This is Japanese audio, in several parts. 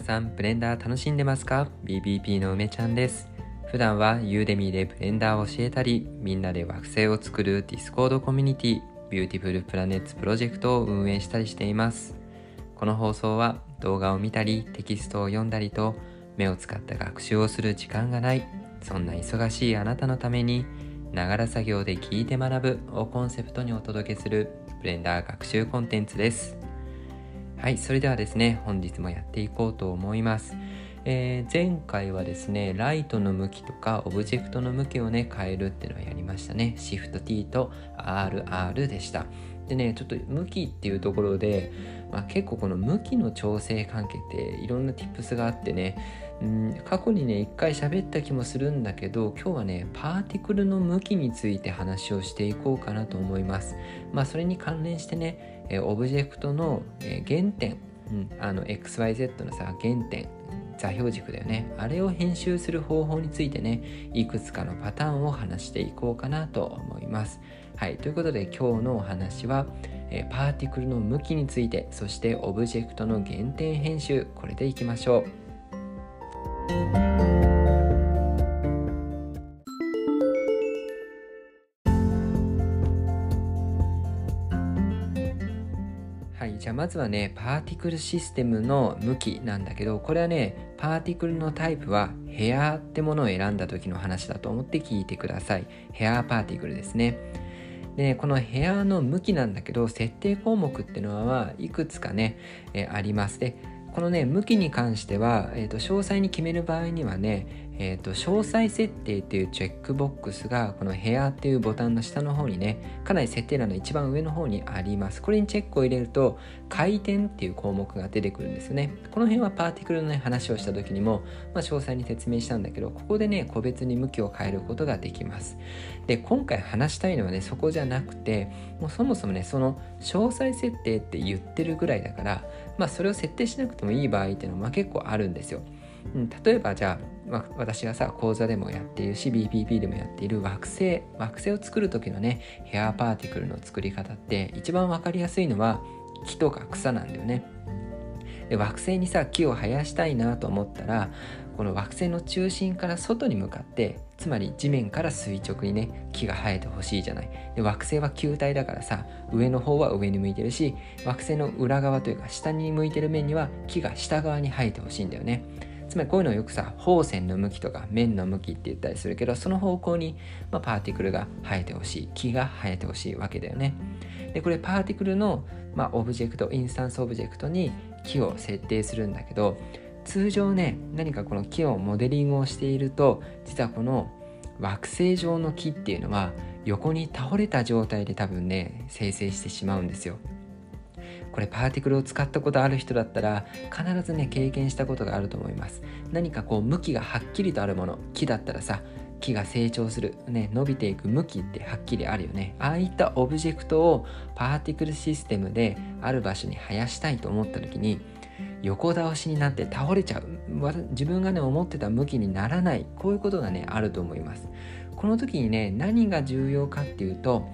皆さんブレンダー楽しんでますか ?BBP の梅ちゃんです。普段は Udemy でブレンダーを教えたりみんなで惑星を作る Discord コミュニティ Beautiful Planets Project を運営したりしています。この放送は動画を見たりテキストを読んだりと目を使った学習をする時間がないそんな忙しいあなたのためにながら作業で聞いて学ぶをコンセプトにお届けするブレンダー学習コンテンツです。はいそれではですね本日もやっていこうと思います、えー、前回はですねライトの向きとかオブジェクトの向きをね変えるっていうのをやりましたね。シフト T と RR でした。でねちょっと向きっていうところで、まあ、結構この向きの調整関係っていろんな tips があってねうん過去にね一回喋った気もするんだけど今日はねパーティクルの向きについて話をしていこうかなと思います。まあそれに関連してねオブジェクトの原点、うん、あの XYZ のさ原点座標軸だよね。あれを編集する方法についてねいくつかのパターンを話していこうかなと思います。はい。ということで今日のお話はパーティクルの向きについてそしてオブジェクトの原点編集これでいきましょうゃあまずはねパーティクルシステムの向きなんだけどこれはねパーティクルのタイプはヘアってものを選んだ時の話だと思って聞いてください。ヘアパーティクルですね。でこのヘアの向きなんだけど設定項目っていうのはいくつかね、えあります。でこのね向きに関しては、えーと、詳細に決める場合にはねえーと、詳細設定っていうチェックボックスがこの部屋っていうボタンの下の方にねかなり設定欄の一番上の方にあります。これにチェックを入れると回転っていう項目が出てくるんですよね。この辺はパーティクルの、ね、話をした時にも、まあ、詳細に説明したんだけどここでね個別に向きを変えることができます。で今回話したいのはねそこじゃなくてもうそもそもねその詳細設定って言ってるぐらいだからまあそれを設定しなくてもいい場合っていうのは結構あるんですよ。うん、例えばじゃあ、まあ、私がさ講座でもやっているし BPP でもやっている惑星惑星を作る時のねヘアパーティクルの作り方って一番分かりやすいのは木とか草なんだよね。で惑星にさ木を生やしたいなと思ったらこの惑星の中心から外に向かってつまり地面から垂直にね木が生えてほしいじゃないで惑星は球体だからさ上の方は上に向いてるし惑星の裏側というか下に向いてる面には木が下側に生えてほしいんだよねつまりこういうのをよくさ放線の向きとか面の向きって言ったりするけどその方向に、まあ、パーティクルが生えてほしい木が生えてほしいわけだよね。でこれパーティクルの、まあ、オブジェクトインスタンスオブジェクトに木を設定するんだけど通常ね何かこの木をモデリングをしていると実はこの惑星状の木っていうのは横に倒れた状態で多分ね生成してしまうんですよ。これパーティクルを使ったことある人だったら必ずね経験したことがあると思います。何かこう向きがはっきりとあるもの木だったらさ木が成長する、ね、伸びていく向きってはっきりあるよね。ああいったオブジェクトをパーティクルシステムである場所に生やしたいと思った時に横倒しになって倒れちゃう自分がね思ってた向きにならないこういうことがねあると思います。この時にね何が重要かっていうと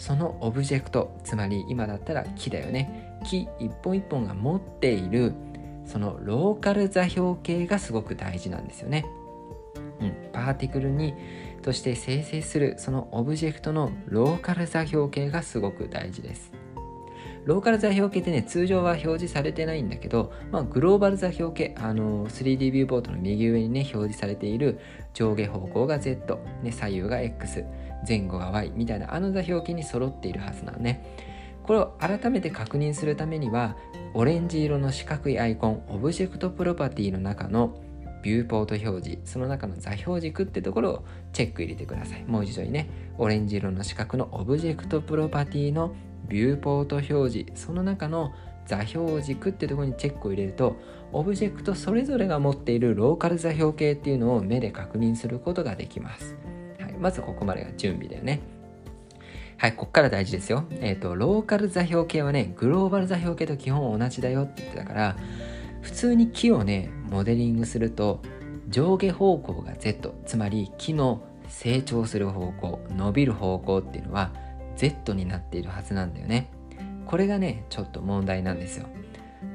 そのオブジェクトつまり今だったら木だよね木一本一本が持っているそのローカル座標系がすごく大事なんですよね。うん、パーティクルにとして生成するそのオブジェクトのローカル座標系がすごく大事です。ローカル座標系ってね、通常は表示されてないんだけど、まあ、グローバル座標系、あのー 3D ビューポートの右上にね、表示されている上下方向が Z、ね、左右が X、前後が Y みたいなあの座標系に揃っているはずなのね。これを改めて確認するためにはオレンジ色の四角いアイコンオブジェクトプロパティの中のビューポート表示その中の座標軸ってところをチェック入れてくださいもう一度にねオレンジ色の四角のオブジェクトプロパティのビューポート表示その中の座標軸ってところにチェックを入れるとオブジェクトそれぞれが持っているローカル座標系っていうのを目で確認することができます、はい、まずここまでが準備だよねはい、こっから大事ですよ。えっ、ー、と、ローカル座標系はね、グローバル座標系と基本同じだよって言ってたから、普通に木をね、モデリングすると、上下方向が Z、つまり木の成長する方向、伸びる方向っていうのは Z になっているはずなんだよね。これがね、ちょっと問題なんですよ。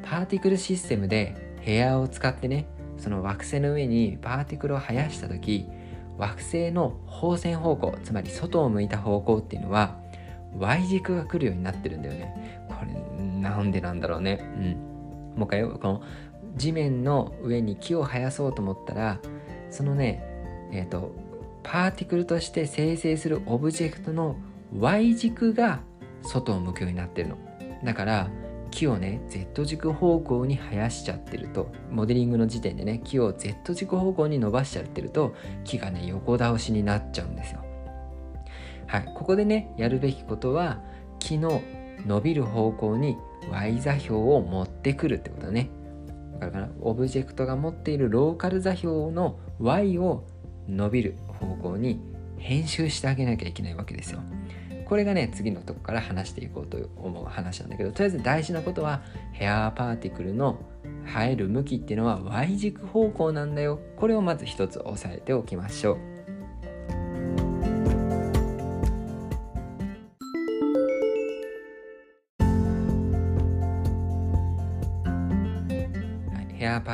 パーティクルシステムでヘアを使ってねその惑星の上にパーティクルを生やした時惑星の放線方向つまり外を向いた方向っていうのは Y 軸が来るようになってるんだよねこれなんでなんだろうねうんもう一回よこの地面の上に木を生やそうと思ったらそのねえっ、ー、とパーティクルとして生成するオブジェクトの Y 軸が外を向くようになってるの。だから木をね Z 軸方向に生やしちゃってると。モデリングの時点でね木を Z 軸方向に伸ばしちゃってると木がね横倒しになっちゃうんですよ。はい。ここでねやるべきことは木の伸びる方向に Y 座標を持ってくるってことね。わかるかなオブジェクトが持っているローカル座標の Y を伸びる方向に編集してあげなきゃいけないわけですよ。これがね次のとこから話していこうと思う話なんだけどとりあえず大事なことはヘアパーティクルの生える向きっていうのは Y 軸方向なんだよこれをまず一つ押さえておきましょう。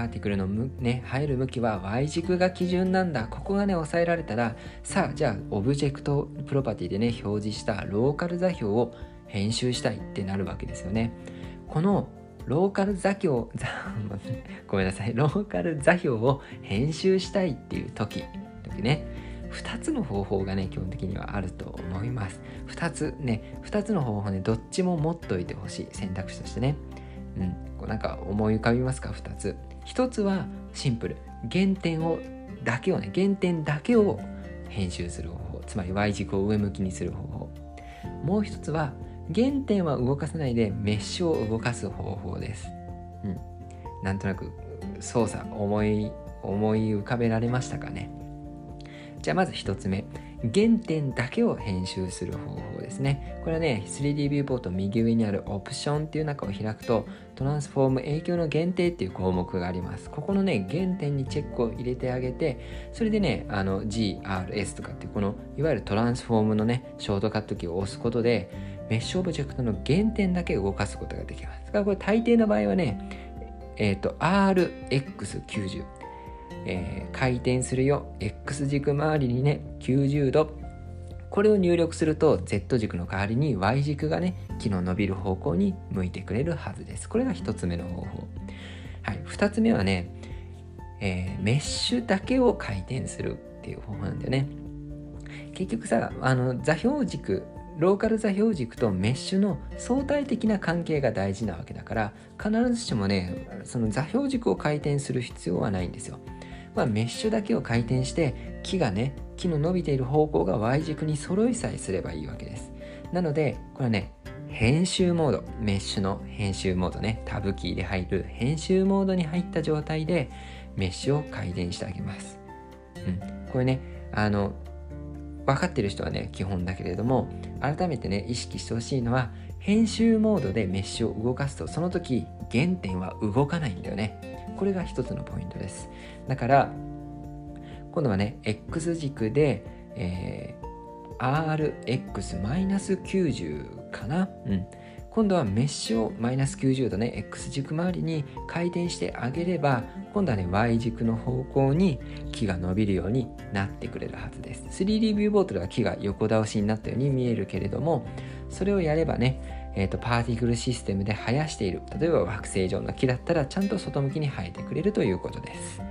パーティクルのね、入る向きは Y 軸が基準なんだ。ここがね、抑えられたら、さあ、じゃあ、オブジェクトプロパティでね、表示したローカル座標を編集したいってなるわけですよね。このローカル座標、ごめんなさい、ローカル座標を編集したいっていう時、時ね、2つの方法がね、基本的にはあると思います。2つね、2つの方法ね、どっちも持っといてほしい選択肢としてね。うん、なんか思い浮かびますか？2つ。1つはシンプル。原点をだけをね原点だけを編集する方法。つまり Y 軸を上向きにする方法。もう一つは原点は動かさないでメッシュを動かす方法です、うん、なんとなく操作思い思い浮かべられましたかね？じゃあまず1つ目原点だけを編集する方法ですね。これはね、3D ビューポート右上にあるオプションっていう中を開くと、トランスフォーム影響の限定っていう項目があります。ここのね、原点にチェックを入れてあげて、それでね、あの GRS とかっていうこのいわゆるトランスフォームのね、ショートカットキーを押すことで、メッシュオブジェクトの原点だけ動かすことができます。だからこれ大抵の場合はね、えっ、ー、と、RX90。えー、回転するよ。X 軸周りにね90度。これを入力すると Z 軸の代わりに Y 軸がね木の伸びる方向に向いてくれるはずです。これが1つ目の方法。はい。2つ目はね、えー、メッシュだけを回転するっていう方法なんだよね。結局さあの座標軸ローカル座標軸とメッシュの相対的な関係が大事なわけだから必ずしもねその座標軸を回転する必要はないんですよ。まあ、メッシュだけを回転して木がね木の伸びている方向が Y 軸に揃いさえすればいいわけです。なのでこれはね編集モード。メッシュの編集モードね。タブキーで入る編集モードに入った状態でメッシュを回転してあげます、うん、これねあの分かってる人はね基本だけれども改めてね意識してほしいのは編集モードでメッシュを動かすとその時原点は動かないんだよね。これが一つのポイントです。だから今度はね X 軸で、えー、RX-90 かな？うん。今度はメッシュをマイナス90度ね X 軸周りに回転してあげれば今度はね Y 軸の方向に木が伸びるようになってくれるはずです。3D ビューボートでは木が横倒しになったように見えるけれどもそれをやればね、えーと、パーティクルシステムで生やしている例えば惑星状の木だったらちゃんと外向きに生えてくれるということです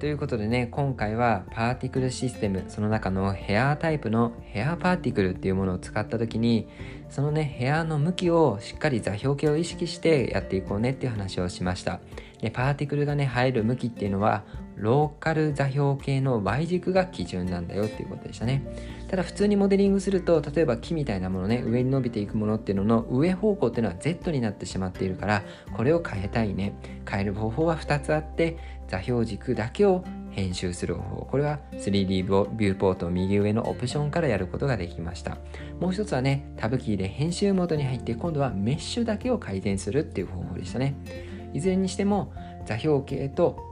ということでね、今回はパーティクルシステム、その中のヘアタイプのヘアパーティクルっていうものを使った時に、そのね、ヘアの向きをしっかり座標系を意識してやっていこうねっていう話をしました。で、パーティクルがね、入る向きっていうのは、ローカル座標系の Y 軸が基準なんだよっていうことでしたね。ただ普通にモデリングすると、例えば木みたいなものね、上に伸びていくものっていうのの上方向っていうのは Z になってしまっているから、これを変えたいね。変える方法は2つあって、座標軸だけを編集する方法これは 3D ビューポート右上のオプションからやることができましたもう一つはねタブキーで編集モードに入って今度はメッシュだけを改善するっていう方法でしたねいずれにしても座標系と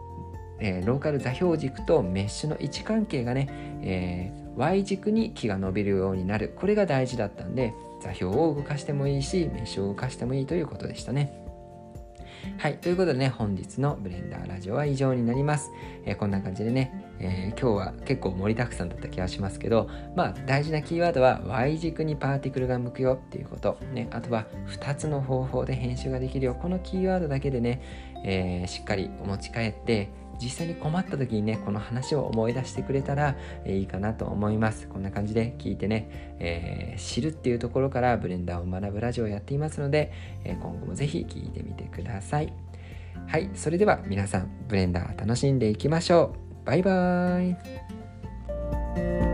えー、ローカル座標軸とメッシュの位置関係がね、えー、Y 軸に木が伸びるようになる。これが大事だったんで座標を動かしてもいいしメッシュを動かしてもいいということでしたね。はい。ということでね、本日のブレンダーラジオは以上になります。えー、こんな感じでね、えー、今日は結構盛りだくさんだった気がしますけど、まあ大事なキーワードは Y 軸にパーティクルが向くよっていうこと。ね、あとは2つの方法で編集ができるよ。このキーワードだけでね、えー、しっかりお持ち帰って、実際に困った時にねこの話を思い出してくれたら、え、いいかなと思います。こんな感じで聞いてね、えー、知るっていうところからブレンダーを学ぶラジオをやっていますので、え、今後も是非聞いてみてください。はいそれでは皆さんブレンダー楽しんでいきましょう。バイバーイ。